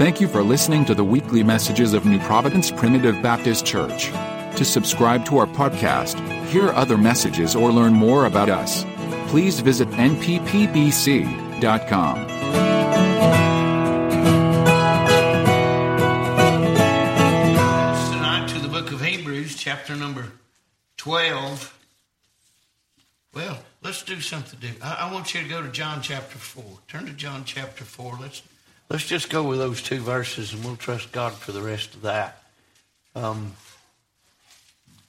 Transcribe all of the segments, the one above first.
Thank you for listening to the weekly messages of New Providence Primitive Baptist Church. To subscribe to our podcast, hear other messages, or learn more about us, please visit nppbc.com. tonight to the book of Hebrews, chapter number 12. Well, let's do something different. I, I want you to go to John chapter 4. Turn to John chapter 4. Let's, let's just go with those two verses and we'll trust God for the rest of that. Um,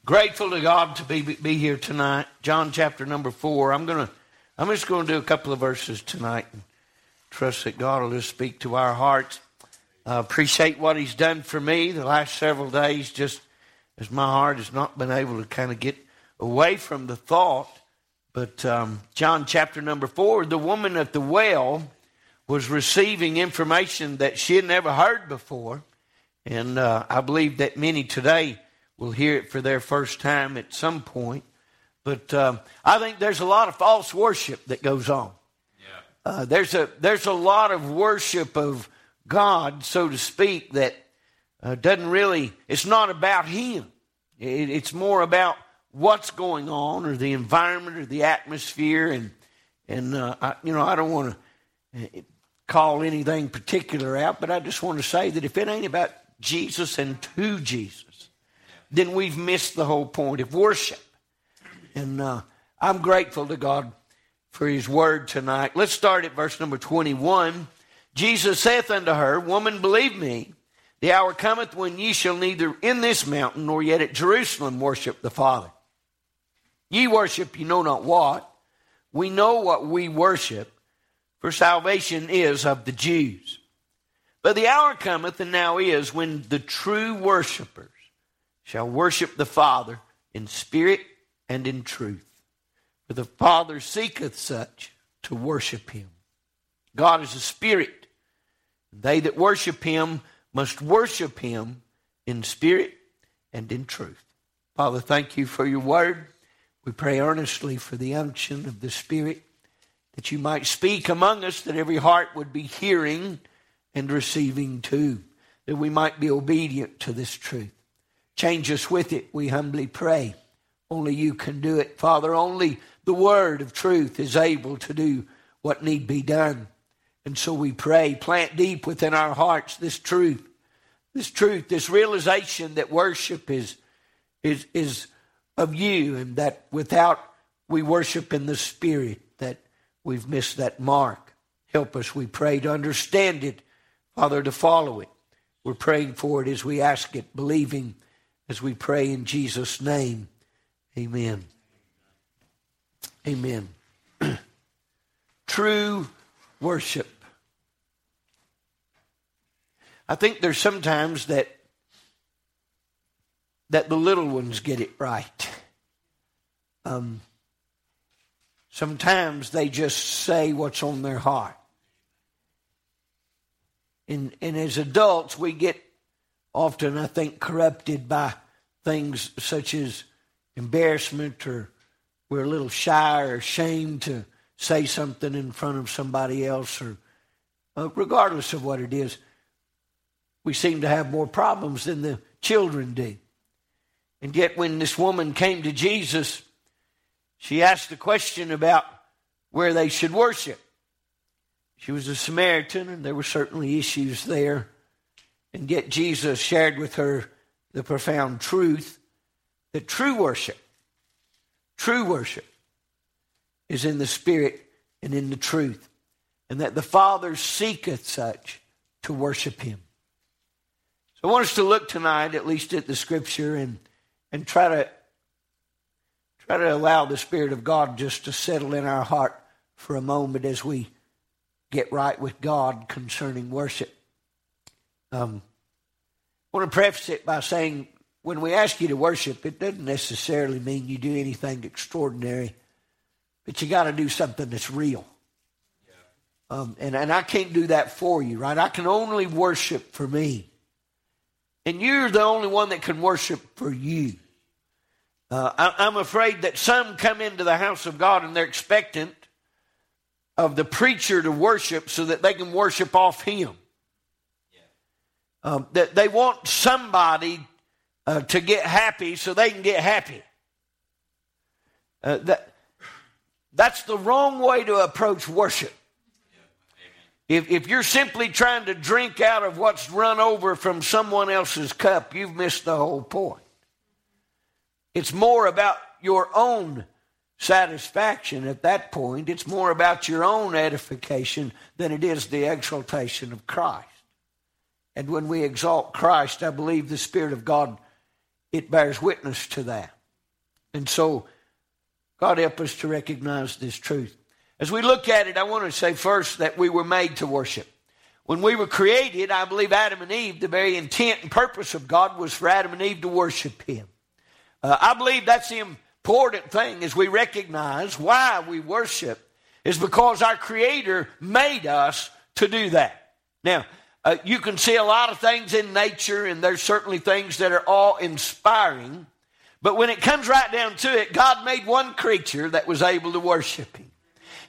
grateful to God to be, be here tonight. John chapter number 4. I'm going to, I'm just going to do a couple of verses tonight and trust that God will just speak to our hearts. I appreciate what he's done for me the last several days, just as my heart has not been able to kind of get away from the thought. But um, John chapter number four, the woman at the well was receiving information that she had never heard before. And uh, I believe that many today will hear it for their first time at some point. But um, I think there's a lot of false worship that goes on. Uh, there's a there's a lot of worship of God, so to speak, that uh, doesn't really. It's not about Him. It, it's more about what's going on, or the environment, or the atmosphere, and and uh, I, you know I don't want to call anything particular out, but I just want to say that if it ain't about Jesus and to Jesus, then we've missed the whole point of worship. And uh, I'm grateful to God for his word tonight. Let's start at verse number 21. Jesus saith unto her, Woman, believe me, the hour cometh when ye shall neither in this mountain nor yet at Jerusalem worship the Father. Ye worship you know not what. We know what we worship, for salvation is of the Jews. But the hour cometh, and now is, when the true worshippers shall worship the Father in spirit and in truth. For the Father seeketh such to worship him. God is a spirit. They that worship him must worship him in spirit and in truth. Father, thank you for your word. We pray earnestly for the unction of the Spirit that you might speak among us, that every heart would be hearing and receiving too, that we might be obedient to this truth. Change us with it, we humbly pray. Only you can do it, Father. Only the word of truth is able to do what need be done. And so we pray, plant deep within our hearts this truth, this truth, this realization that worship is, is, is of you and that without we worship in the spirit, we've missed that mark. Help us, we pray, to understand it, Father, to follow it. We're praying for it as we ask it, believing as we pray in Jesus' name. Amen. Amen. True worship. I think there's sometimes that that the little ones get it right. Um, sometimes they just say what's on their heart. And, and as adults, we get often, I think, corrupted by things such as embarrassment or we're a little shy or ashamed to say something in front of somebody else or uh, regardless of what it is we seem to have more problems than the children do and yet when this woman came to jesus she asked a question about where they should worship she was a samaritan and there were certainly issues there and yet jesus shared with her the profound truth that true worship True worship is in the Spirit and in the truth, and that the Father seeketh such to worship Him. So I want us to look tonight, at least at the Scripture, and and try to try to allow the Spirit of God just to settle in our heart for a moment as we get right with God concerning worship. Um, I want to preface it by saying when we ask you to worship, it doesn't necessarily mean you do anything extraordinary, but you got to do something that's real. Um, and, and I can't do that for you, right? I can only worship for me. And you're the only one that can worship for you. Uh, I, I'm afraid that some come into the house of God and they're expectant of the preacher to worship so that they can worship off him. um, that they want somebody uh, to get happy so they can get happy. Uh, that, that's the wrong way to approach worship. If, if you're simply trying to drink out of what's run over from someone else's cup, you've missed the whole point. It's more about your own satisfaction at that point. It's more about your own edification than it is the exaltation of Christ. And when we exalt Christ, I believe the Spirit of God, it bears witness to that. And so, God help us to recognize this truth. As we look at it, I want to say first that we were made to worship. When we were created, I believe Adam and Eve, the very intent and purpose of God was for Adam and Eve to worship Him. Uh, I believe that's the important thing as we recognize why we worship is because our Creator made us to do that. Now, uh, you can see a lot of things in nature, and there's certainly things that are all inspiring. But when it comes right down to it, God made one creature that was able to worship Him.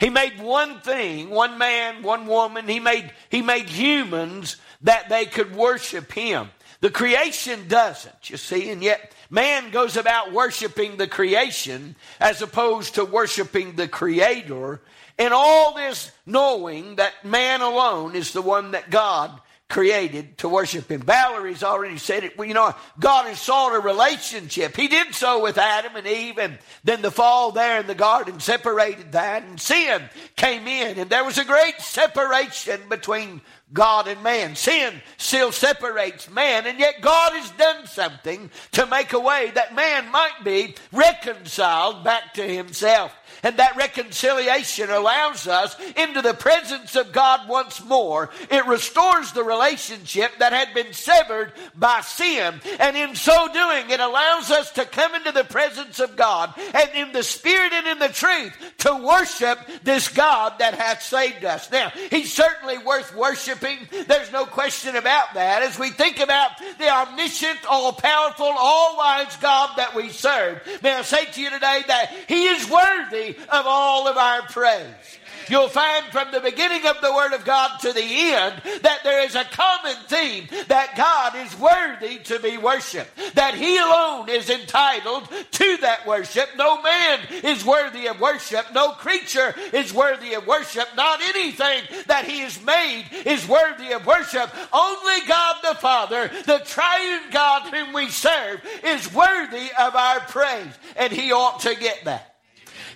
He made one thing, one man, one woman. He made, he made humans that they could worship him. The creation doesn't, you see, and yet man goes about worshiping the creation as opposed to worshiping the creator. And all this knowing that man alone is the one that God created to worship him. Valerie's already said it. Well, you know, God has sought a relationship. He did so with Adam and Eve, and then the fall there in the garden separated that, and sin came in, and there was a great separation between God and man. Sin still separates man, and yet God has done something to make a way that man might be reconciled back to himself. And that reconciliation allows us into the presence of God once more. It restores the relationship that had been severed by sin. And in so doing, it allows us to come into the presence of God and in the spirit and in the truth to worship this God that hath saved us. Now, He's certainly worth worshiping. There's no question about that. As we think about the omniscient, all powerful, all wise God that we serve, may I say to you today that He is worthy of all of our praise. You'll find from the beginning of the Word of God to the end that there is a common theme that God is worthy to be worshiped, that He alone is entitled to that worship. No man is worthy of worship, no creature is worthy of worship, not anything that He has made is worthy of worship. Only God the Father, the triune God whom we serve, is worthy of our praise, and He ought to get that.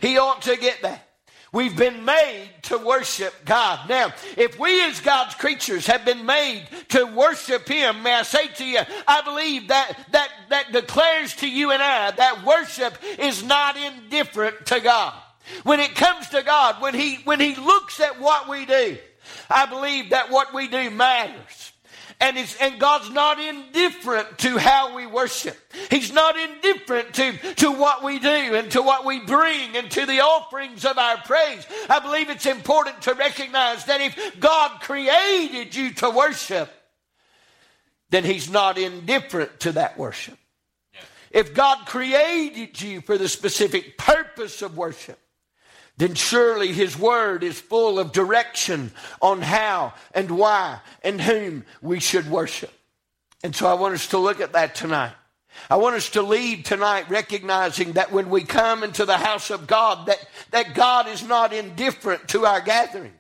He ought to get that. We've been made to worship God. Now, if we as God's creatures have been made to worship Him, may I say to you, I believe that, that, that declares to you and I that worship is not indifferent to God. When it comes to God, when He, when He looks at what we do, I believe that what we do matters. And, and God's not indifferent to how we worship. He's not indifferent to, to what we do and to what we bring and to the offerings of our praise. I believe it's important to recognize that if God created you to worship, then He's not indifferent to that worship. If God created you for the specific purpose of worship, then surely His Word is full of direction on how and why and whom we should worship. And so I want us to look at that tonight. I want us to leave tonight recognizing that when we come into the house of God, that, that God is not indifferent to our gathering.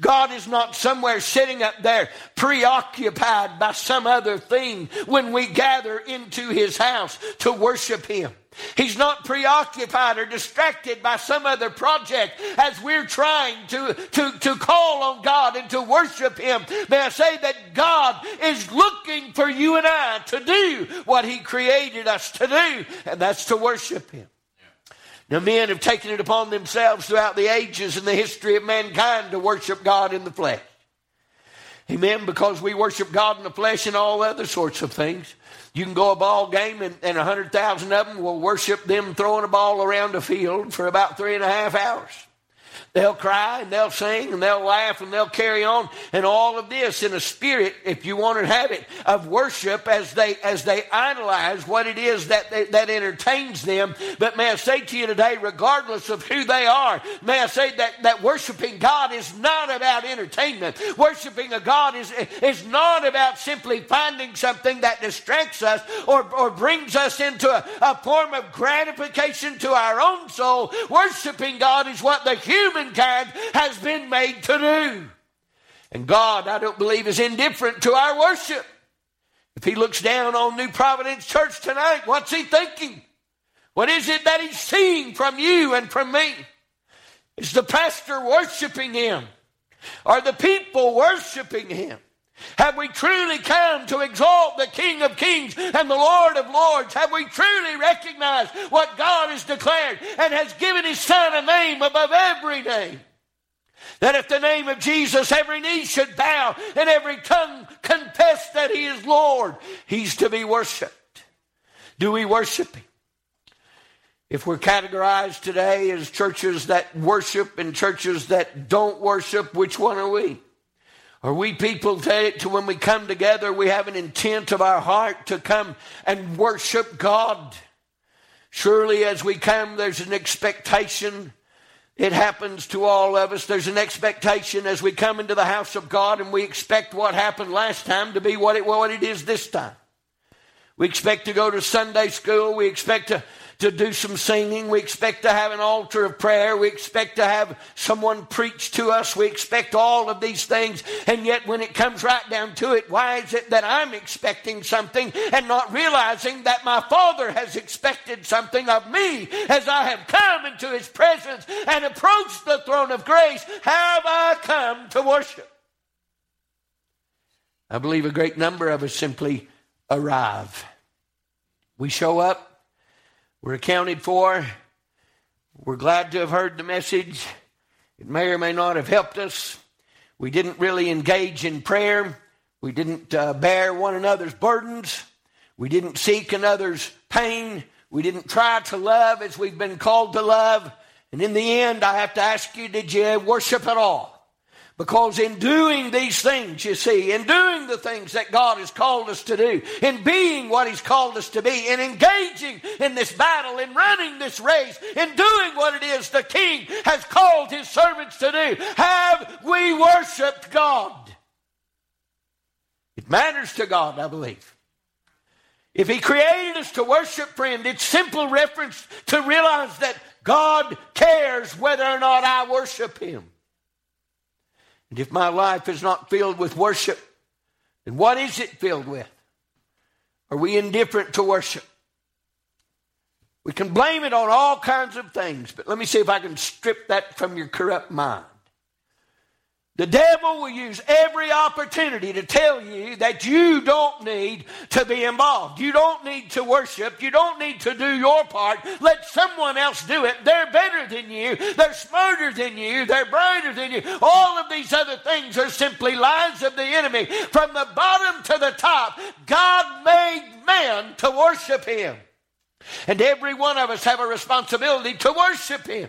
God is not somewhere sitting up there preoccupied by some other thing when we gather into His house to worship Him. He's not preoccupied or distracted by some other project as we're trying to, to, to call on God and to worship Him. May I say that God is looking for you and I to do what He created us to do, and that's to worship Him. Now, men have taken it upon themselves throughout the ages and the history of mankind to worship God in the flesh. Amen. Because we worship God in the flesh and all other sorts of things. You can go a ball game and, and 100,000 of them will worship them throwing a ball around the field for about three and a half hours. They'll cry and they'll sing and they'll laugh and they'll carry on and all of this in a spirit, if you want to have it, of worship as they as they idolize what it is that they, that entertains them. But may I say to you today, regardless of who they are, may I say that, that worshiping God is not about entertainment. Worshiping a God is, is not about simply finding something that distracts us or, or brings us into a, a form of gratification to our own soul. Worshiping God is what the humankind has been made to do. And God, I don't believe, is indifferent to our worship. If He looks down on New Providence Church tonight, what's He thinking? What is it that He's seeing from you and from me? Is the pastor worshiping Him? Are the people worshiping Him? Have we truly come to exalt the King of Kings and the Lord of Lords? Have we truly recognized what God has declared and has given His Son a name above every name? That if the name of Jesus every knee should bow and every tongue confess that He is Lord, He's to be worshiped. Do we worship Him? If we're categorized today as churches that worship and churches that don't worship, which one are we? Are we people to, when we come together, we have an intent of our heart to come and worship God? Surely, as we come, there's an expectation. It happens to all of us. There's an expectation as we come into the house of God, and we expect what happened last time to be what it, what it is this time. We expect to go to Sunday school. We expect to to do some singing. We expect to have an altar of prayer. We expect to have someone preach to us. We expect all of these things. And yet, when it comes right down to it, why is it that I'm expecting something and not realizing that my Father has expected something of me as I have come into His presence and approached the throne of grace? Have I come to worship? I believe a great number of us simply arrive. We show up, we're accounted for. We're glad to have heard the message. It may or may not have helped us. We didn't really engage in prayer. We didn't uh, bear one another's burdens. We didn't seek another's pain. We didn't try to love as we've been called to love. And in the end, I have to ask you, did you worship at all? Because in doing these things, you see, in doing the things that God has called us to do, in being what He's called us to be, in engaging in this battle, in running this race, in doing what it is the King has called His servants to do, have we worshiped God? It matters to God, I believe. If He created us to worship, friend, it's simple reference to realize that God cares whether or not I worship Him. And if my life is not filled with worship, then what is it filled with? Are we indifferent to worship? We can blame it on all kinds of things, but let me see if I can strip that from your corrupt mind. The devil will use every opportunity to tell you that you don't need to be involved. You don't need to worship. You don't need to do your part. Let someone else do it. They're better than you. They're smarter than you. They're brighter than you. All of these other things are simply lies of the enemy. From the bottom to the top, God made man to worship him. And every one of us have a responsibility to worship him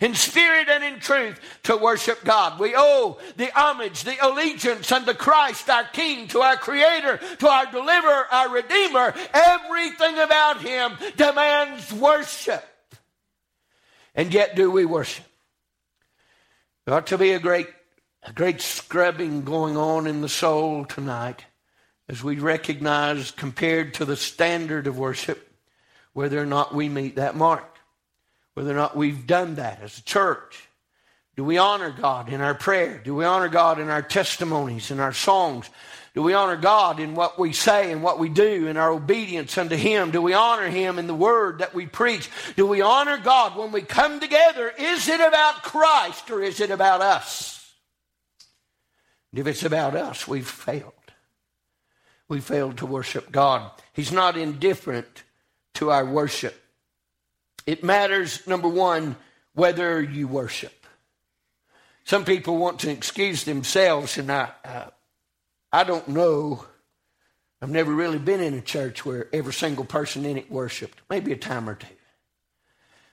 in spirit and in truth to worship God. We owe the homage, the allegiance unto Christ, our King, to our Creator, to our Deliverer, our Redeemer. Everything about Him demands worship. And yet, do we worship? There ought to be a great, a great scrubbing going on in the soul tonight as we recognize, compared to the standard of worship, whether or not we meet that mark whether or not we've done that as a church. Do we honor God in our prayer? Do we honor God in our testimonies, in our songs? Do we honor God in what we say and what we do in our obedience unto Him? Do we honor Him in the word that we preach? Do we honor God when we come together? Is it about Christ or is it about us? And if it's about us, we've failed. We failed to worship God. He's not indifferent to our worship. It matters, number one, whether you worship. Some people want to excuse themselves, and I, uh, I don't know. I've never really been in a church where every single person in it worshiped. Maybe a time or two.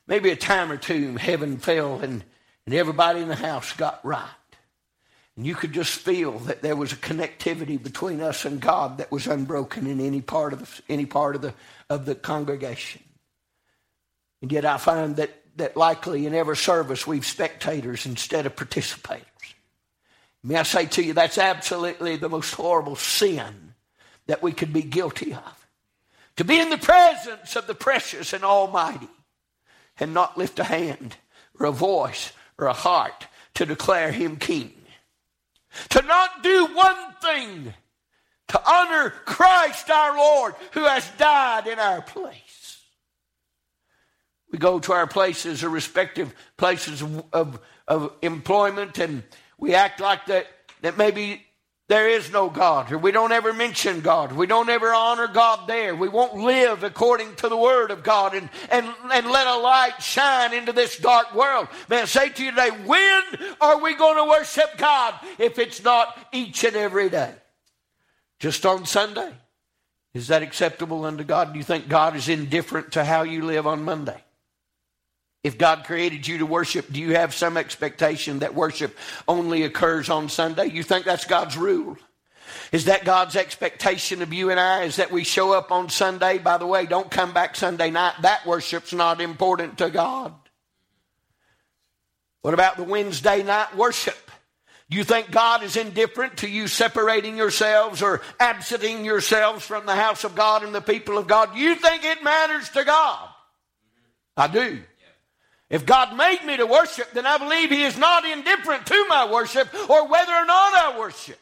Maybe a time or two, heaven fell and, and everybody in the house got right. And you could just feel that there was a connectivity between us and God that was unbroken in any part of any part of the, of the congregation. And yet I find that, that likely in every service we've spectators instead of participators. May I say to you, that's absolutely the most horrible sin that we could be guilty of. To be in the presence of the precious and almighty and not lift a hand or a voice or a heart to declare him king. To not do one thing to honor Christ our Lord who has died in our place. We go to our places our respective places of, of, of employment and we act like that, that maybe there is no God, or we don't ever mention God. We don't ever honor God there. We won't live according to the Word of God and, and, and let a light shine into this dark world. Man, I say to you today, when are we going to worship God if it's not each and every day? Just on Sunday? Is that acceptable unto God? Do you think God is indifferent to how you live on Monday? If God created you to worship, do you have some expectation that worship only occurs on Sunday? You think that's God's rule? Is that God's expectation of you and I? Is that we show up on Sunday? By the way, don't come back Sunday night. That worship's not important to God. What about the Wednesday night worship? Do you think God is indifferent to you separating yourselves or absenting yourselves from the house of God and the people of God? You think it matters to God? I do. If God made me to worship, then I believe He is not indifferent to my worship or whether or not I worship.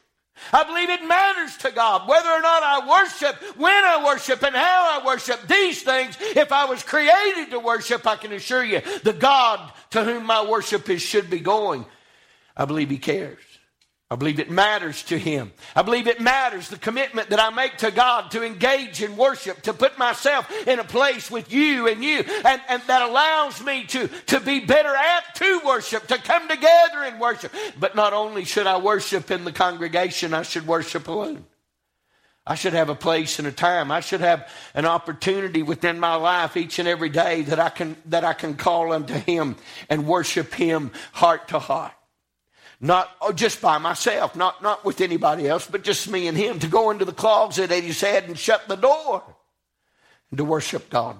I believe it matters to God whether or not I worship, when I worship, and how I worship. These things, if I was created to worship, I can assure you, the God to whom my worship is should be going. I believe He cares. I believe it matters to Him. I believe it matters the commitment that I make to God to engage in worship, to put myself in a place with you and you, and, and that allows me to, to be better at to worship, to come together and worship. But not only should I worship in the congregation, I should worship alone. I should have a place and a time. I should have an opportunity within my life each and every day that I can, that I can call unto Him and worship Him heart to heart. Not oh, just by myself, not, not with anybody else, but just me and him to go into the closet at his head and shut the door and to worship God.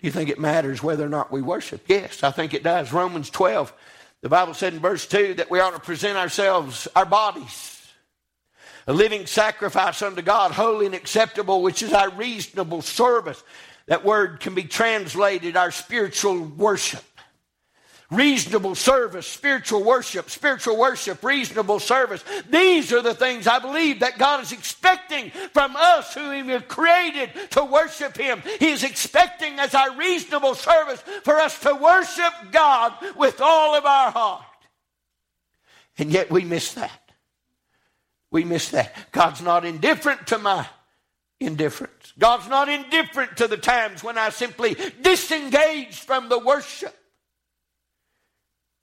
Do you think it matters whether or not we worship? Yes, I think it does. Romans 12, the Bible said in verse 2 that we ought to present ourselves, our bodies, a living sacrifice unto God, holy and acceptable, which is our reasonable service. That word can be translated our spiritual worship reasonable service, spiritual worship, spiritual worship, reasonable service. These are the things I believe that God is expecting from us who He created to worship Him. He is expecting as our reasonable service for us to worship God with all of our heart. And yet we miss that. We miss that. God's not indifferent to my indifference. God's not indifferent to the times when I simply disengage from the worship.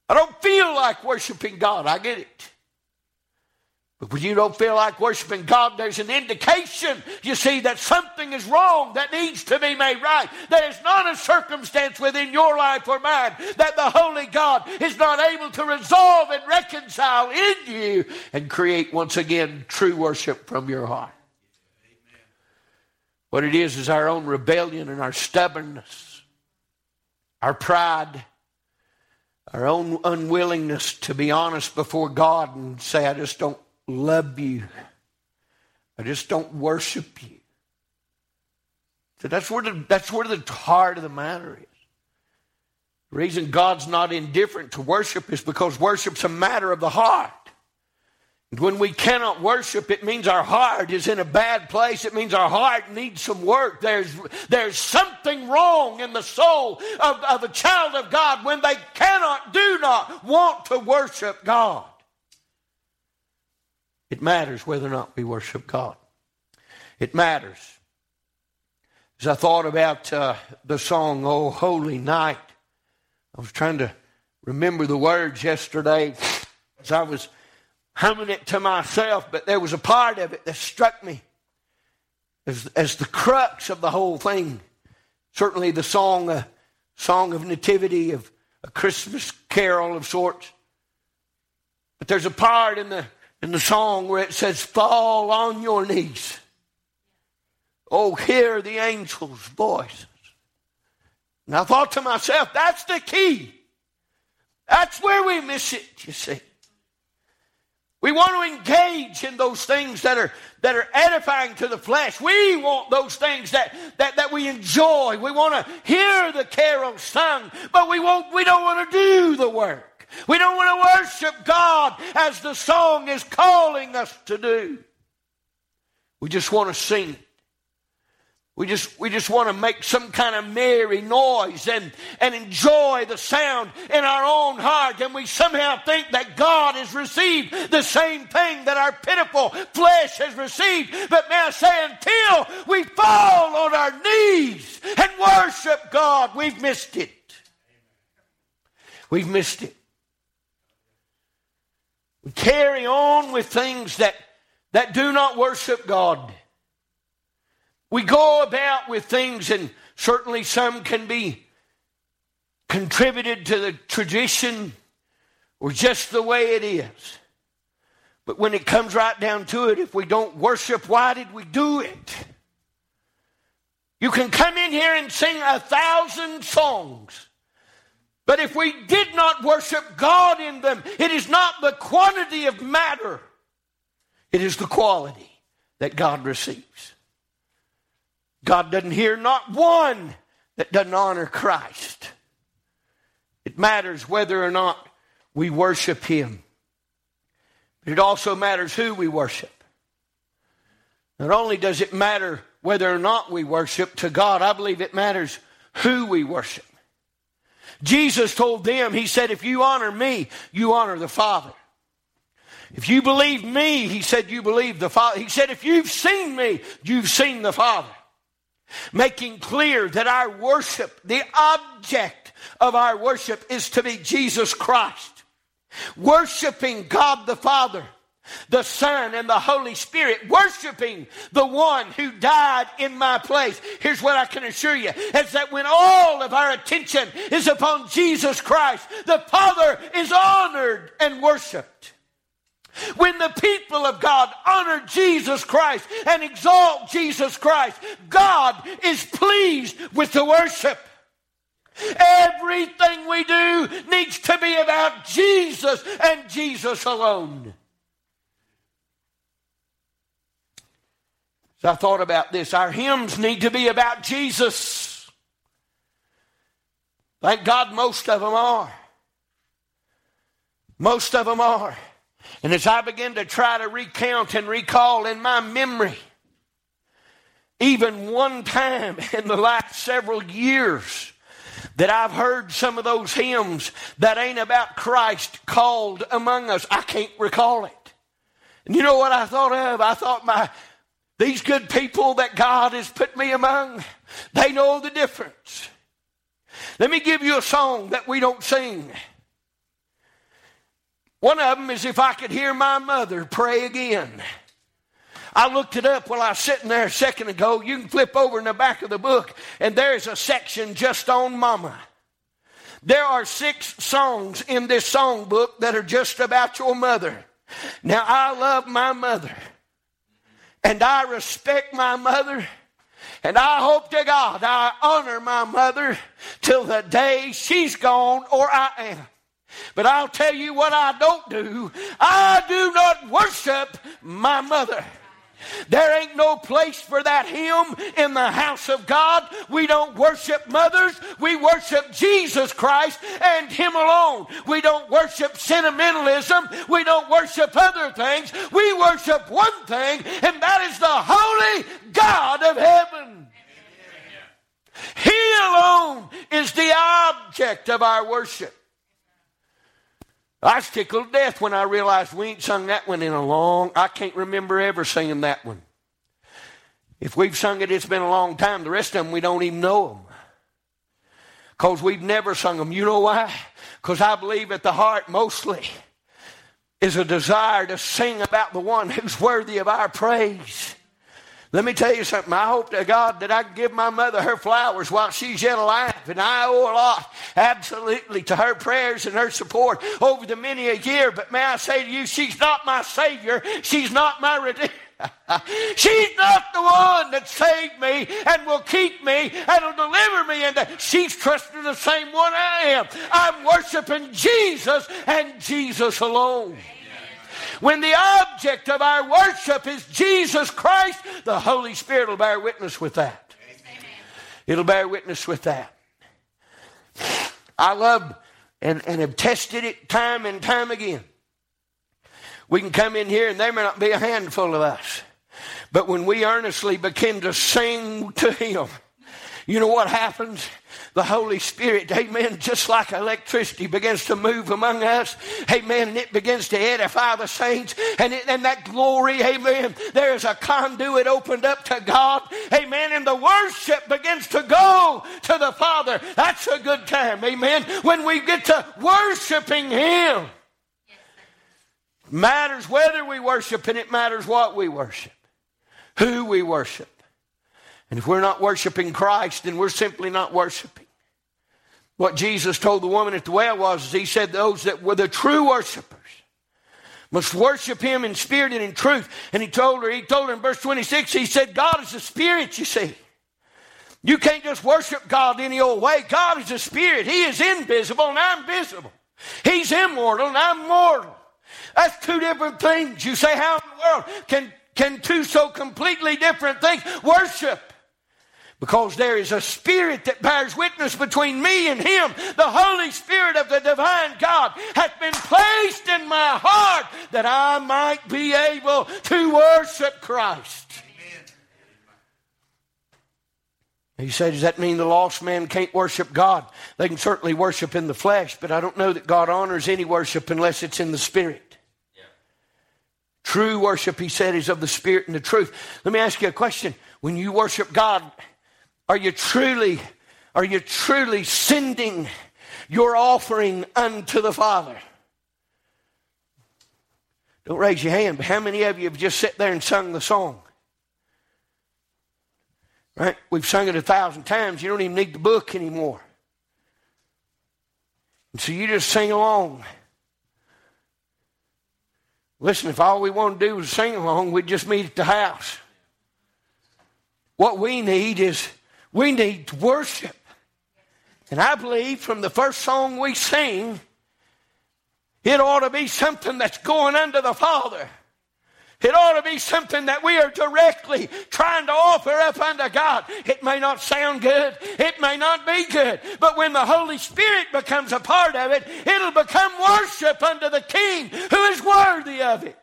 I don't feel like worshiping God. I get it. But when you don't feel like worshiping God, there's an indication, you see, that something is wrong that needs to be made right. There's not a circumstance within your life or mine that the Holy God is not able to resolve and reconcile in you and create once again true worship from your heart. What it is is our own rebellion and our stubbornness, our pride our own unwillingness to be honest before God and say, I just don't love you. I just don't worship you. So that's where the, that's where the heart of the matter is. The reason God's not indifferent to worship is because worship's a matter of the heart. When we cannot worship, it means our heart is in a bad place. It means our heart needs some work. There's, there's something wrong in the soul of, of a child of God when they cannot, do not want to worship God. It matters whether or not we worship God. It matters. As I thought about uh, the song, Oh Holy Night, I was trying to remember the words yesterday as I was humming it to myself, but there was a part of it that struck me as, as the crux of the whole thing. Certainly, the song, uh, song of nativity of, a Christmas carol of sorts. But there's a part in the in the song where it says, Fall on your knees. Oh, hear the angel's voices. And I thought to myself, that's the key. That's where we miss it, you see. We want to engage in those things that are, that are edifying to the flesh. We want those things that, that, that we enjoy. We want to hear the carol sung, but we, won't, we don't want to do the work. We don't want to worship God as the song is calling us to do. We just want to sing We just, we just want to make some kind of merry noise and, and enjoy the sound in our own heart. And we somehow think that God has received the same thing that our pitiful flesh has received. But may I say, until we fall on our knees and worship God, we've missed it. We've missed it. We carry on with things that, that do not worship God. We go about with things, and certainly some can be contributed to the tradition or just the way it is. But when it comes right down to it, if we don't worship, why did we do it? You can come in here and sing a thousand songs. But if we did not worship God in them, it is not the quantity of matter, it is the quality that God receives. God doesn't hear not one that doesn't honor Christ. It matters whether or not we worship Him. But it also matters who we worship. Not only does it matter whether or not we worship to God, I believe it matters who we worship. Jesus told them, He said, if you honor me, you honor the Father. If you believe me, He said, you believe the Father. He said, if you've seen me, you've seen the Father. Making clear that our worship, the object of our worship is to be Jesus Christ. Worshiping God the Father the Son and the Holy Spirit, worshiping the one who died in my place. Here's what I can assure you is that when all of our attention is upon Jesus Christ, the Father is honored and worshiped. When the people of God honor Jesus Christ and exalt Jesus Christ, God is pleased with the worship. Everything we do needs to be about Jesus and Jesus alone. So I thought about this. Our hymns need to be about Jesus. Thank God most of them are. Most of them are. And as I begin to try to recount and recall in my memory, even one time in the last several years, that I've heard some of those hymns that ain't about Christ called among us. I can't recall it. And you know what I thought of? I thought my these good people that God has put me among, they know the difference. Let me give you a song that we don't sing. One of them is If I Could Hear My Mother Pray Again. I looked it up while I was sitting there a second ago. You can flip over in the back of the book, and there's a section just on Mama. There are six songs in this song book that are just about your mother. Now, I love my mother. And I respect my mother. And I hope to God I honor my mother till the day she's gone or I am. But I'll tell you what I don't do. I do not worship my mother. There ain't no place for that hymn in the house of God. We don't worship mothers. We worship Jesus Christ and Him alone. We don't worship sentimentalism. We don't worship other things. We worship one thing, and that is the holy God of heaven. He alone is the object of our worship. I was tickled to death when I realized we ain't sung that one in a long, I can't remember ever singing that one. If we've sung it, it's been a long time. The rest of them, we don't even know them. Because we've never sung them. You know why? Because I believe at the heart mostly is a desire to sing about the one who's worthy of our praise. Let me tell you something. I hope to God that I can give my mother her flowers while she's yet alive. And I owe a lot, absolutely, to her prayers and her support over the many a year. But may I say to you, she's not my Savior. She's not my Redeemer. She's not the one that saved me and will keep me and will deliver me. And she's trusting the same one I am. I'm worshiping Jesus and Jesus alone. When the object of our worship is Jesus Christ, the Holy Spirit will bear witness with that. It'll bear witness with that. I love and, and have tested it time and time again. We can come in here and there may not be a handful of us. But when we earnestly begin to sing to Him, you know what happens? The Holy Spirit, amen, just like electricity begins to move among us, amen, and it begins to edify the saints, and, it, and that glory, amen, there's a conduit opened up to God, amen, and the worship begins to go to the Father. That's a good time, amen, when we get to worshiping Him. Matters whether we worship, and it matters what we worship, who we worship. And if we're not worshiping Christ, then we're simply not worshiping. What Jesus told the woman at the well was, He said, those that were the true worshipers must worship Him in spirit and in truth. And He told her, He told her in verse 26, He said, God is a spirit, you see. You can't just worship God any old way. God is a spirit. He is invisible and I'm visible. He's immortal and I'm mortal. That's two different things. You say, how in the world can, can two so completely different things worship? Because there is a spirit that bears witness between me and him. The Holy Spirit of the divine God hath been placed in my heart that I might be able to worship Christ. He said, Does that mean the lost man can't worship God? They can certainly worship in the flesh, but I don't know that God honors any worship unless it's in the spirit. Yeah. True worship, he said, is of the spirit and the truth. Let me ask you a question. When you worship God, are you truly, are you truly sending your offering unto the Father? Don't raise your hand, but how many of you have just sat there and sung the song? Right? We've sung it a thousand times. You don't even need the book anymore. And so you just sing along. Listen, if all we want to do is sing along, we'd just meet at the house. What we need is we need worship. And I believe from the first song we sing, it ought to be something that's going unto the Father. It ought to be something that we are directly trying to offer up unto God. It may not sound good, it may not be good, but when the Holy Spirit becomes a part of it, it'll become worship unto the King who is worthy of it.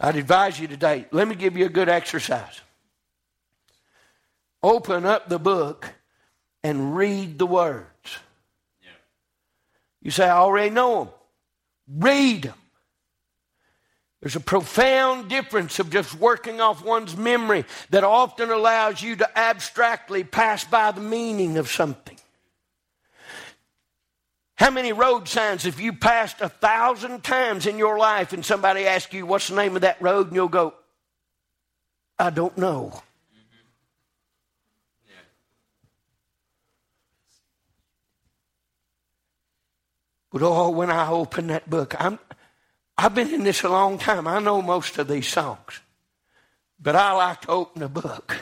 I'd advise you today, let me give you a good exercise open up the book and read the words. Yeah. You say, I already know them. Read them. There's a profound difference of just working off one's memory that often allows you to abstractly pass by the meaning of something. How many road signs have you passed a thousand times in your life and somebody asks you, What's the name of that road? And you'll go, I don't know. But oh, when I open that book, I'm, I've been in this a long time. I know most of these songs. But I like to open a book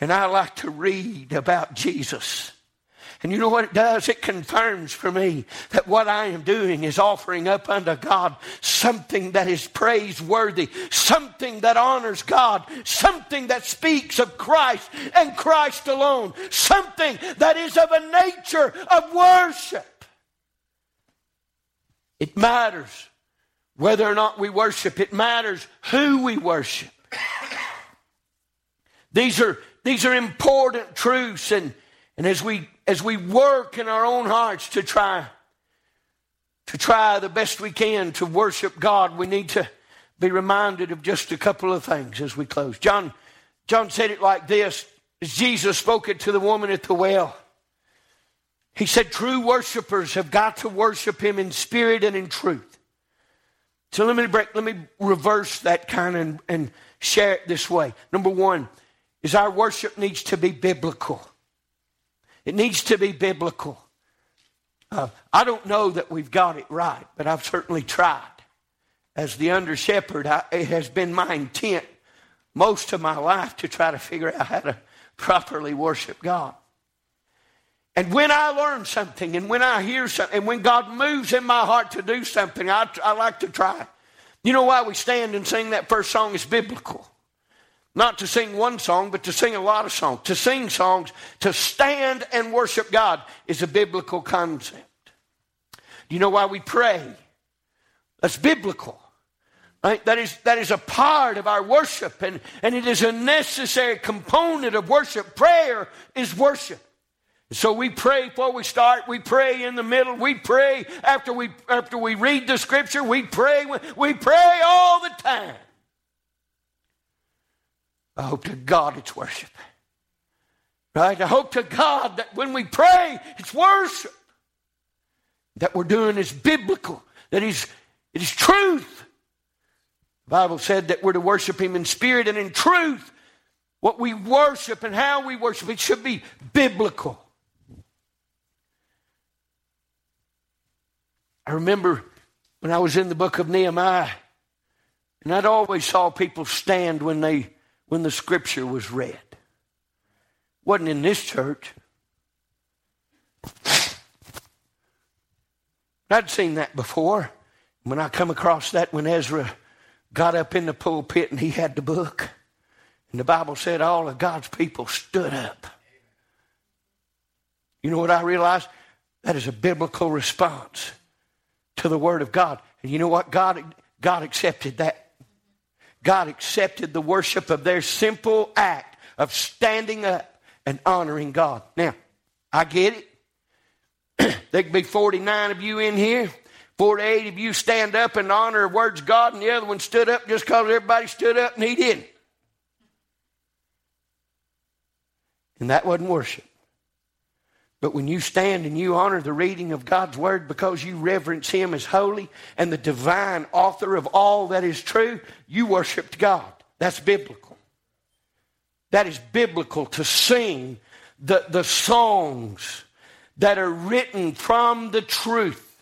and I like to read about Jesus. And you know what it does? It confirms for me that what I am doing is offering up unto God something that is praiseworthy, something that honors God, something that speaks of Christ and Christ alone, something that is of a nature of worship. It matters whether or not we worship. It matters who we worship. These are, these are important truths, and, and as, we, as we work in our own hearts to try, to try the best we can to worship God, we need to be reminded of just a couple of things as we close. John, John said it like this as Jesus spoke it to the woman at the well. He said, True worshipers have got to worship him in spirit and in truth. So let me break, let me reverse that kind and, and share it this way. Number one is our worship needs to be biblical. It needs to be biblical. Uh, I don't know that we've got it right, but I've certainly tried. As the under shepherd, it has been my intent most of my life to try to figure out how to properly worship God. And when I learn something and when I hear something and when God moves in my heart to do something, I, I like to try. You know why we stand and sing that first song is biblical. Not to sing one song, but to sing a lot of songs. To sing songs, to stand and worship God is a biblical concept. Do you know why we pray? That's biblical. Right? That, is, that is a part of our worship, and, and it is a necessary component of worship. Prayer is worship. So we pray before we start, we pray in the middle, we pray after we after we read the scripture, we pray we pray all the time. I hope to God it's worship. Right? I hope to God that when we pray, it's worship. That we're doing is biblical, that is it is truth. The Bible said that we're to worship Him in spirit and in truth. What we worship and how we worship, it should be biblical. I remember when I was in the book of Nehemiah, and I'd always saw people stand when they when the scripture was read. Wasn't in this church. I'd seen that before. When I come across that when Ezra got up in the pulpit and he had the book, and the Bible said all of God's people stood up. You know what I realized? That is a biblical response to the Word of God. And you know what? God, God accepted that. God accepted the worship of their simple act of standing up and honoring God. Now, I get it. there could be 49 of you in here. 48 of you stand up and honor the words of God, and the other one stood up just because everybody stood up and he didn't. And that wasn't worship. But when you stand and you honor the reading of God's Word because you reverence Him as holy and the divine author of all that is true, you worshiped God. That's biblical. That is biblical to sing the, the songs that are written from the truth.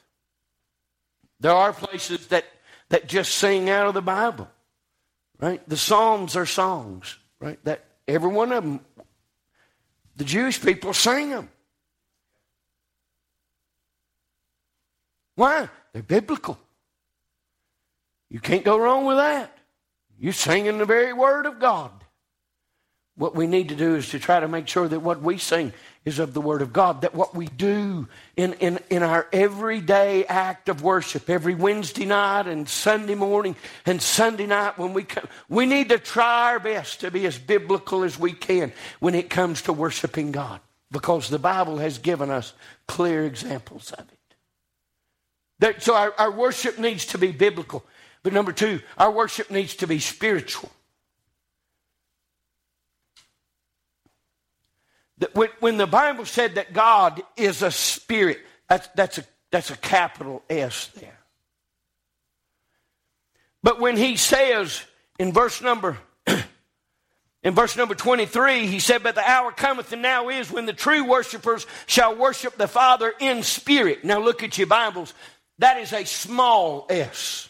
There are places that, that just sing out of the Bible, right? The Psalms are songs, right? That every one of them, the Jewish people sing them. Why? They're biblical. You can't go wrong with that. You're singing the very word of God. What we need to do is to try to make sure that what we sing is of the Word of God, that what we do in, in, in our everyday act of worship, every Wednesday night and Sunday morning and Sunday night when we come, we need to try our best to be as biblical as we can when it comes to worshiping God, because the Bible has given us clear examples of it. That, so our, our worship needs to be biblical. But number two, our worship needs to be spiritual. That when, when the Bible said that God is a spirit, that's, that's, a, that's a capital S there. But when he says in verse number in verse number 23, he said, But the hour cometh and now is when the true worshipers shall worship the Father in spirit. Now look at your Bibles. That is a small s.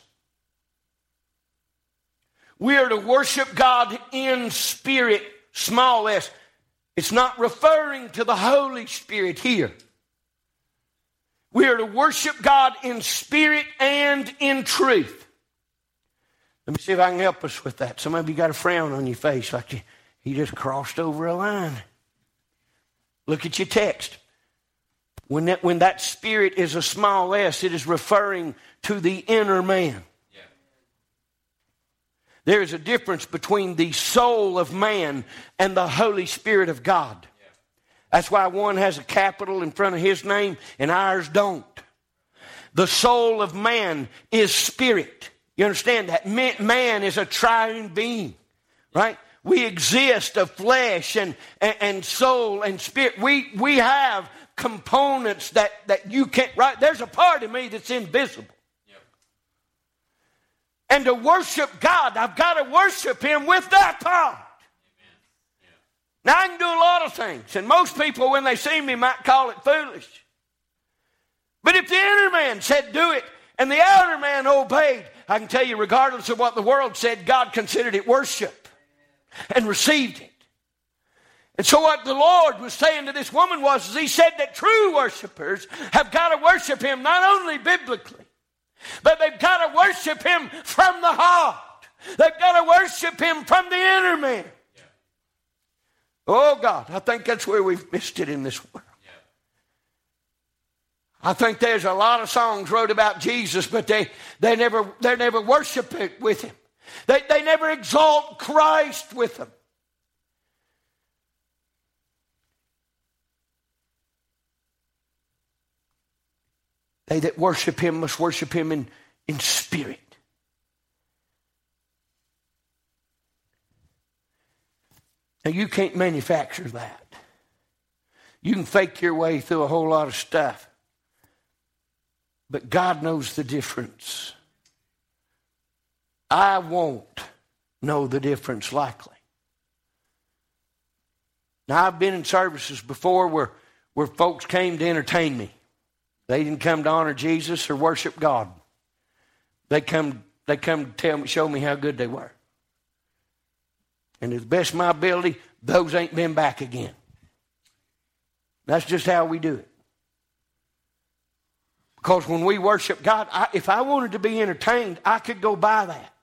We are to worship God in spirit, small s. It's not referring to the Holy Spirit here. We are to worship God in spirit and in truth. Let me see if I can help us with that. Some of you got a frown on your face like you, you just crossed over a line. Look at your text. When that, when that spirit is a small s, it is referring to the inner man. Yeah. There is a difference between the soul of man and the Holy Spirit of God. Yeah. That's why one has a capital in front of his name and ours don't. The soul of man is spirit. You understand that? Man is a triune being, right? We exist of flesh and, and, and soul and spirit. We, we have components that, that you can't, right? There's a part of me that's invisible. Yep. And to worship God, I've got to worship Him with that part. Now, I can do a lot of things, and most people, when they see me, might call it foolish. But if the inner man said do it, and the outer man obeyed, I can tell you, regardless of what the world said, God considered it worship and received it. And so, what the Lord was saying to this woman was, is He said that true worshipers have got to worship Him not only biblically, but they've got to worship Him from the heart. They've got to worship Him from the inner man. Oh God, I think that's where we've missed it in this world. I think there's a lot of songs wrote about Jesus, but they, they never they never worship it with him. They, they never exalt Christ with them. They that worship him must worship him in, in spirit. Now, you can't manufacture that. You can fake your way through a whole lot of stuff. But God knows the difference. I won't know the difference likely. Now, I've been in services before where, where folks came to entertain me. They didn't come to honor Jesus or worship God. They come, they come to tell me, show me how good they were. And to the best of my ability, those ain't been back again. That's just how we do it. Because when we worship God, I, if I wanted to be entertained, I could go buy that.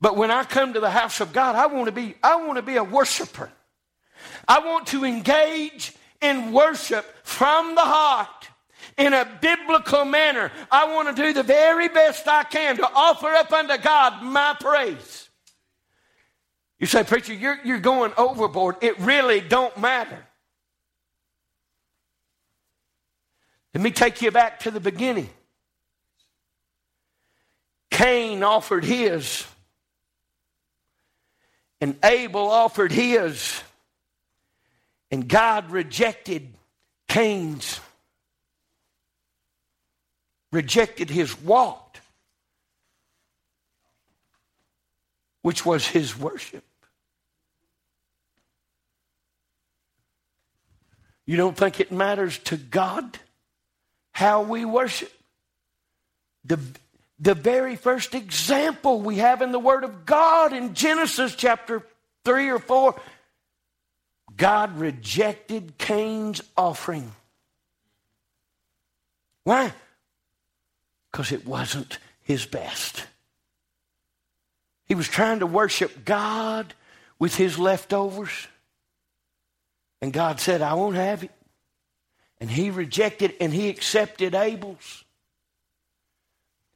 But when I come to the house of God, I want to be, I want to be a worshiper. I want to engage in worship from the heart in a biblical manner. I want to do the very best I can to offer up unto God my praise. You say, preacher, you're, you're going overboard. It really don't matter. Let me take you back to the beginning. Cain offered his, and Abel offered his, and God rejected Cain's, rejected his what? Which was his worship. You don't think it matters to God how we worship? The, the very first example we have in the Word of God in Genesis chapter 3 or 4, God rejected Cain's offering. Why? Because it wasn't his best. He was trying to worship God with his leftovers. And God said, I won't have it. And he rejected and he accepted Abel's.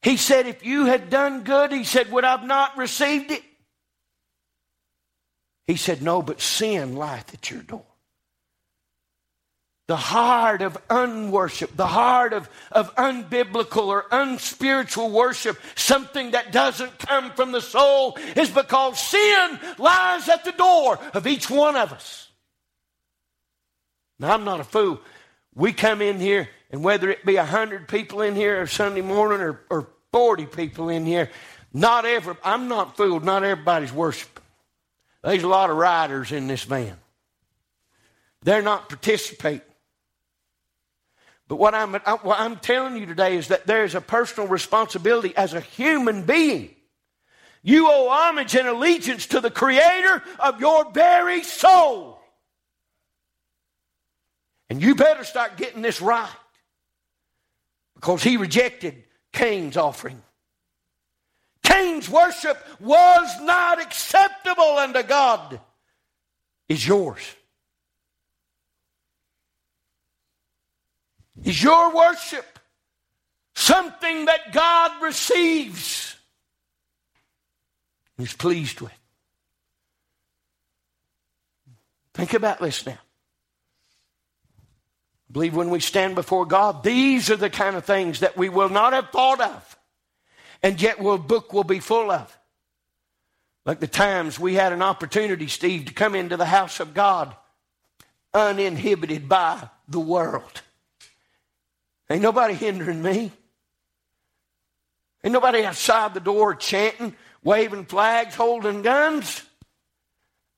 He said, If you had done good, he said, Would I have not received it? He said, No, but sin lieth at your door. The heart of unworship, the heart of, of unbiblical or unspiritual worship, something that doesn't come from the soul, is because sin lies at the door of each one of us. Now, I'm not a fool. We come in here, and whether it be 100 people in here or Sunday morning or, or 40 people in here, not every, I'm not fooled, not everybody's worshiping. There's a lot of riders in this van. They're not participating. But what I'm, what I'm telling you today is that there is a personal responsibility as a human being. You owe homage and allegiance to the creator of your very soul. And you better start getting this right because he rejected Cain's offering. Cain's worship was not acceptable unto God. Is yours. Is your worship something that God receives and is pleased with? Think about this now. I believe when we stand before God, these are the kind of things that we will not have thought of, and yet will book will be full of. Like the times we had an opportunity, Steve, to come into the house of God uninhibited by the world. Ain't nobody hindering me. Ain't nobody outside the door chanting, waving flags, holding guns.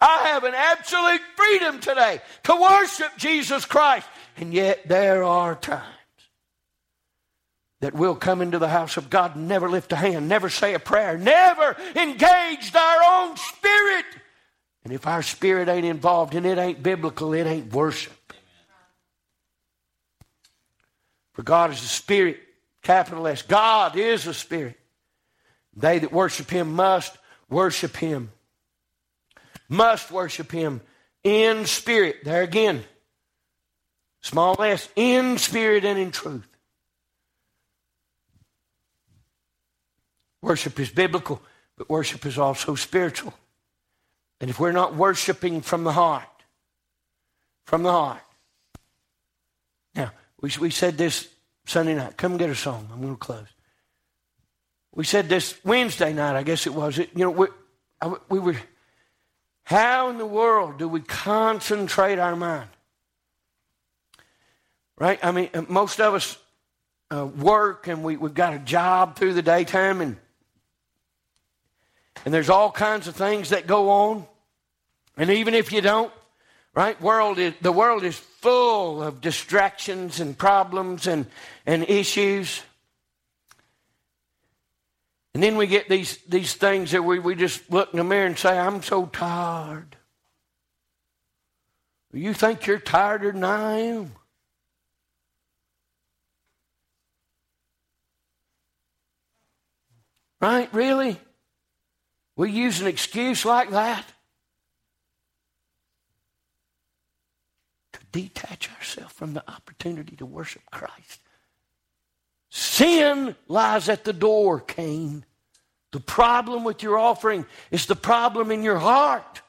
I have an absolute freedom today to worship Jesus Christ. And yet there are times that we'll come into the house of God and never lift a hand, never say a prayer, never engage our own spirit. And if our spirit ain't involved and it ain't biblical, it ain't worship. For God is a spirit, capital S. God is a spirit. They that worship him must worship him. Must worship him in spirit. There again. Small s. In spirit and in truth. Worship is biblical, but worship is also spiritual. And if we're not worshiping from the heart, from the heart. We, we said this Sunday night. Come get a song. I'm going to close. We said this Wednesday night, I guess it was. It, you know, we, I, we were, how in the world do we concentrate our mind? Right? I mean, most of us uh, work and we, we've got a job through the daytime and and there's all kinds of things that go on. And even if you don't, right? World is, the world is full of distractions and problems and, and issues. And then we get these, these things that we, we just look in the mirror and say, I'm so tired. You think you're tireder than I am? Right? Really? We use an excuse like that detach ourselves from the opportunity to worship Christ. Sin lies at the door, Cain. The problem with your offering is the problem in your heart.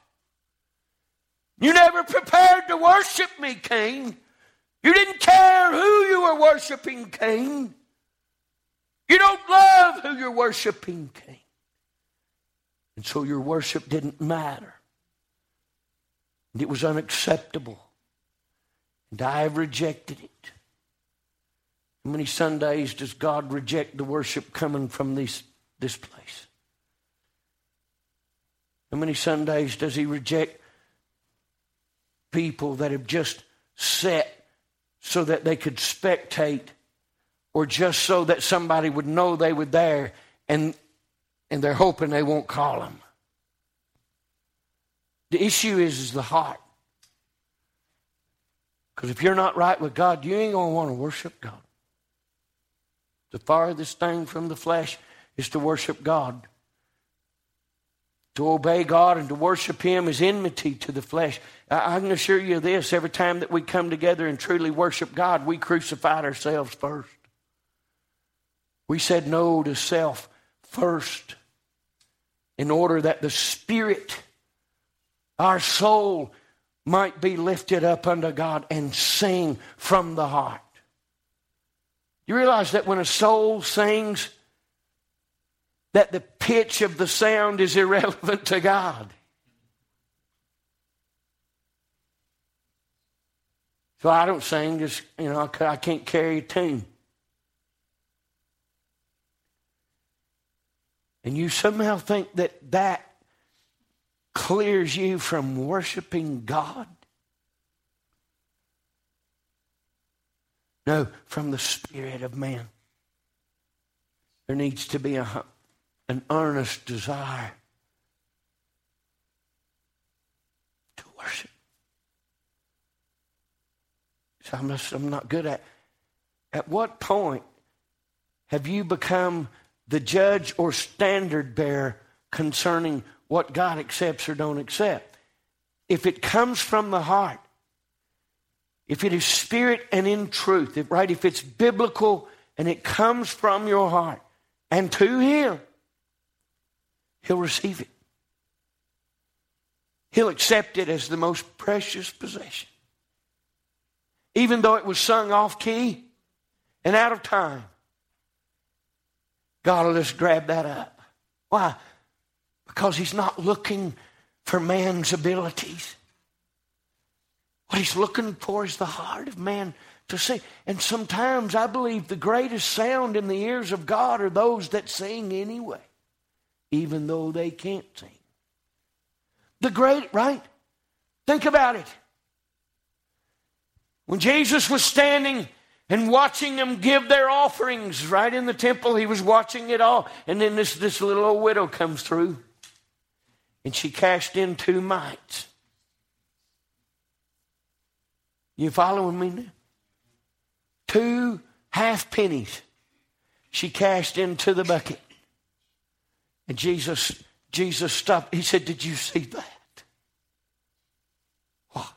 You never prepared to worship me, Cain. You didn't care who you were worshiping, Cain. You don't love who you're worshiping, Cain. And so your worship didn't matter. And it was unacceptable. And I have rejected it. How many Sundays does God reject the worship coming from this, this place? How many Sundays does He reject people that have just sat so that they could spectate or just so that somebody would know they were there and and they're hoping they won't call them. The issue is, is the heart. Because if you're not right with God, you ain't going to want to worship God. The farthest thing from the flesh is to worship God. To obey God and to worship Him is enmity to the flesh. I, I can assure you this every time that we come together and truly worship God, we crucified ourselves first. We said no to self first in order that the spirit, our soul, might be lifted up unto God and sing from the heart. You realize that when a soul sings, that the pitch of the sound is irrelevant to God. So I don't sing, just, you know, I can't carry a tune. and you somehow think that that clears you from worshiping God? No, from the spirit of man. There needs to be a, an earnest desire to worship. So I'm, just, I'm not good at. At what point have you become the judge or standard bearer concerning what God accepts or don't accept. If it comes from the heart, if it is spirit and in truth, if, right, if it's biblical and it comes from your heart and to Him, He'll receive it. He'll accept it as the most precious possession. Even though it was sung off key and out of time. God will just grab that up. Why? Because He's not looking for man's abilities. What He's looking for is the heart of man to sing. And sometimes I believe the greatest sound in the ears of God are those that sing anyway, even though they can't sing. The great, right? Think about it. When Jesus was standing and watching them give their offerings right in the temple, he was watching it all. And then this, this little old widow comes through and she cashed in two mites. You following me now? Two half pennies she cashed into the bucket. And Jesus, Jesus stopped. He said, Did you see that? What?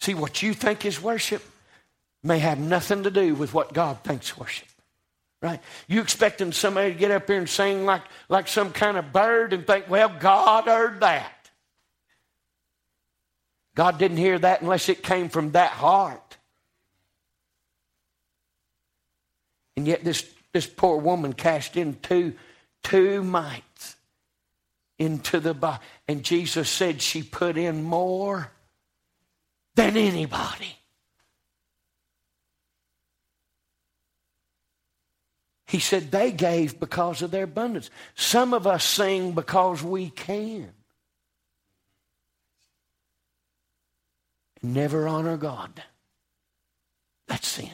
See, what you think is worship may have nothing to do with what God thinks worship. Right? You expecting somebody to get up here and sing like, like some kind of bird and think, well, God heard that. God didn't hear that unless it came from that heart. And yet this, this poor woman cashed in two, two mites into the body. And Jesus said she put in more than anybody. He said they gave because of their abundance. Some of us sing because we can. Never honor God. That's sin.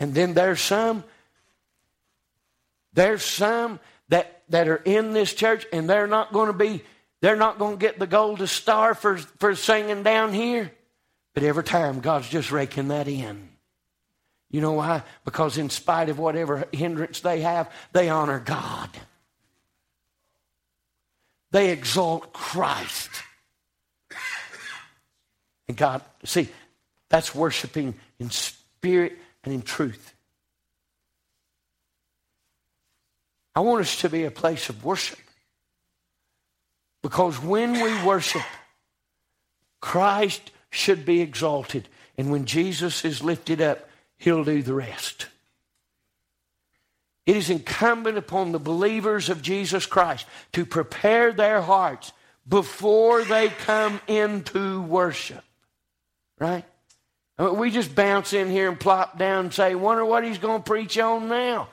And then there's some, there's some that, that are in this church and they're not going to be they're not going to get the gold star for, for singing down here. But every time, God's just raking that in. You know why? Because in spite of whatever hindrance they have, they honor God. They exalt Christ. And God, see, that's worshiping in spirit and in truth. I want us to be a place of worship. Because when we worship, Christ should be exalted. And when Jesus is lifted up, he'll do the rest. It is incumbent upon the believers of Jesus Christ to prepare their hearts before they come into worship. Right? We just bounce in here and plop down and say, wonder what he's going to preach on now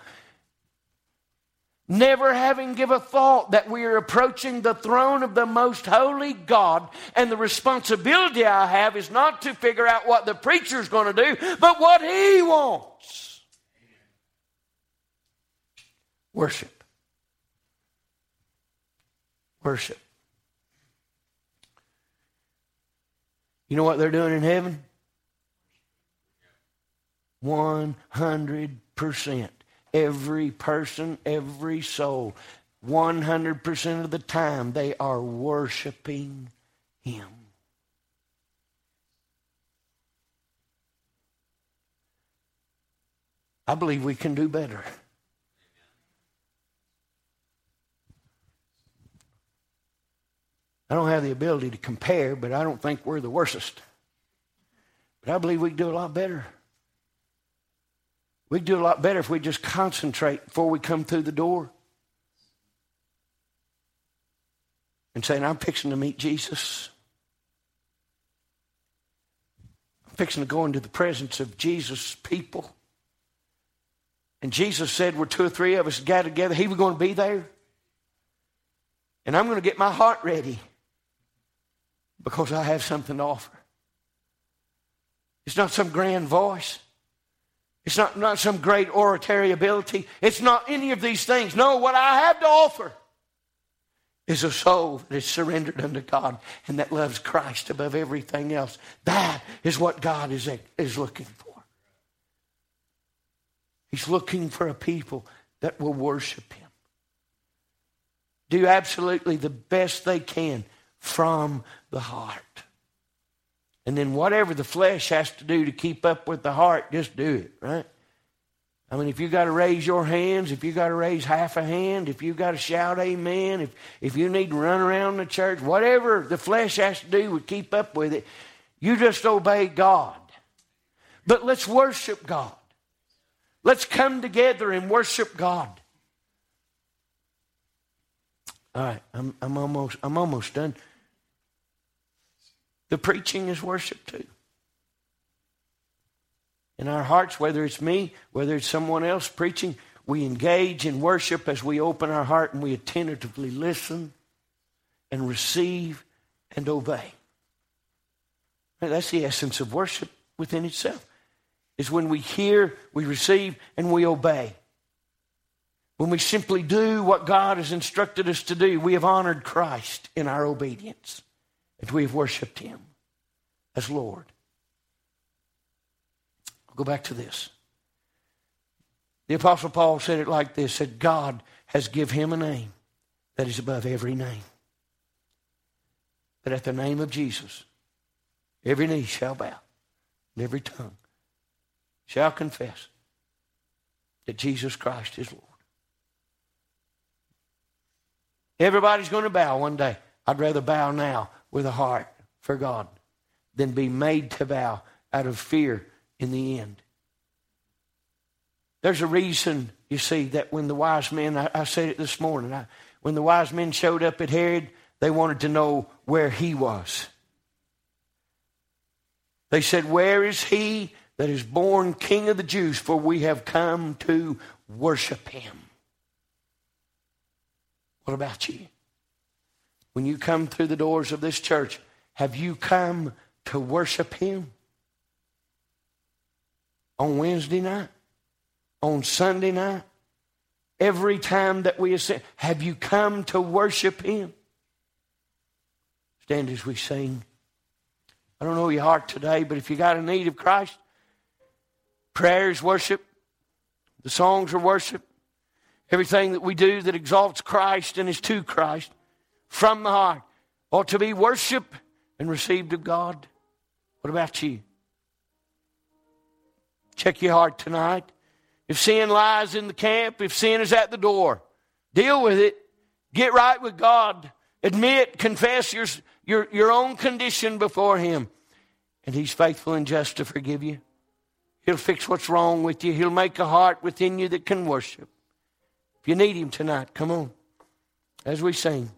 never having give a thought that we are approaching the throne of the most holy God, and the responsibility I have is not to figure out what the preacher's going to do, but what he wants. Worship. Worship. You know what they're doing in heaven? 100% every person, every soul, 100% of the time, they are worshiping Him. I believe we can do better. I don't have the ability to compare, but I don't think we're the worstest. But I believe we can do a lot better. We'd do a lot better if we just concentrate before we come through the door. And saying, I'm fixing to meet Jesus. I'm fixing to go into the presence of Jesus' people. And Jesus said, where two or three of us gathered together, He was going to be there. And I'm going to get my heart ready because I have something to offer. It's not some grand voice. It's not, not some great oratory ability. It's not any of these things. No, what I have to offer is a soul that is surrendered unto God and that loves Christ above everything else. That is what God is, is looking for. He's looking for a people that will worship Him. Do absolutely the best they can from the heart. And then whatever the flesh has to do to keep up with the heart, just do it, right? I mean, if you got to raise your hands, if you got to raise half a hand, if you got to shout amen, if, if you need to run around the church, whatever the flesh has to do to keep up with it, you just obey God. But let's worship God. Let's come together and worship God. All right, I'm, I'm almost I'm almost done. The preaching is worship too. In our hearts, whether it's me, whether it's someone else preaching, we engage in worship as we open our heart and we attentively listen and receive and obey. That's the essence of worship within itself. Is when we hear, we receive, and we obey. When we simply do what God has instructed us to do, we have honored Christ in our obedience, and we have worshiped Him as Lord. I'll go back to this. The Apostle Paul said it like this said, God has given him a name that is above every name. That at the name of Jesus, every knee shall bow, and every tongue shall confess that Jesus Christ is Lord. Everybody's going to bow one day. I'd rather bow now with a heart for God than be made to bow out of fear in the end. There's a reason, you see, that when the wise men, I, I said it this morning, I, when the wise men showed up at Herod, they wanted to know where he was. They said, Where is he that is born King of the Jews? For we have come to worship him. What about you? When you come through the doors of this church, have you come to worship him? On Wednesday night? On Sunday night? Every time that we ascend, have you come to worship him? Stand as we sing. I don't know your heart today, but if you got a need of Christ, prayer is worship. The songs are worship. Everything that we do that exalts Christ and is to Christ from the heart ought to be worship and received of God. What about you? Check your heart tonight. If sin lies in the camp, if sin is at the door, deal with it. Get right with God. Admit, confess your, your, your own condition before Him. And He's faithful and just to forgive you. He'll fix what's wrong with you. He'll make a heart within you that can worship. If you need Him tonight, come on as we sing.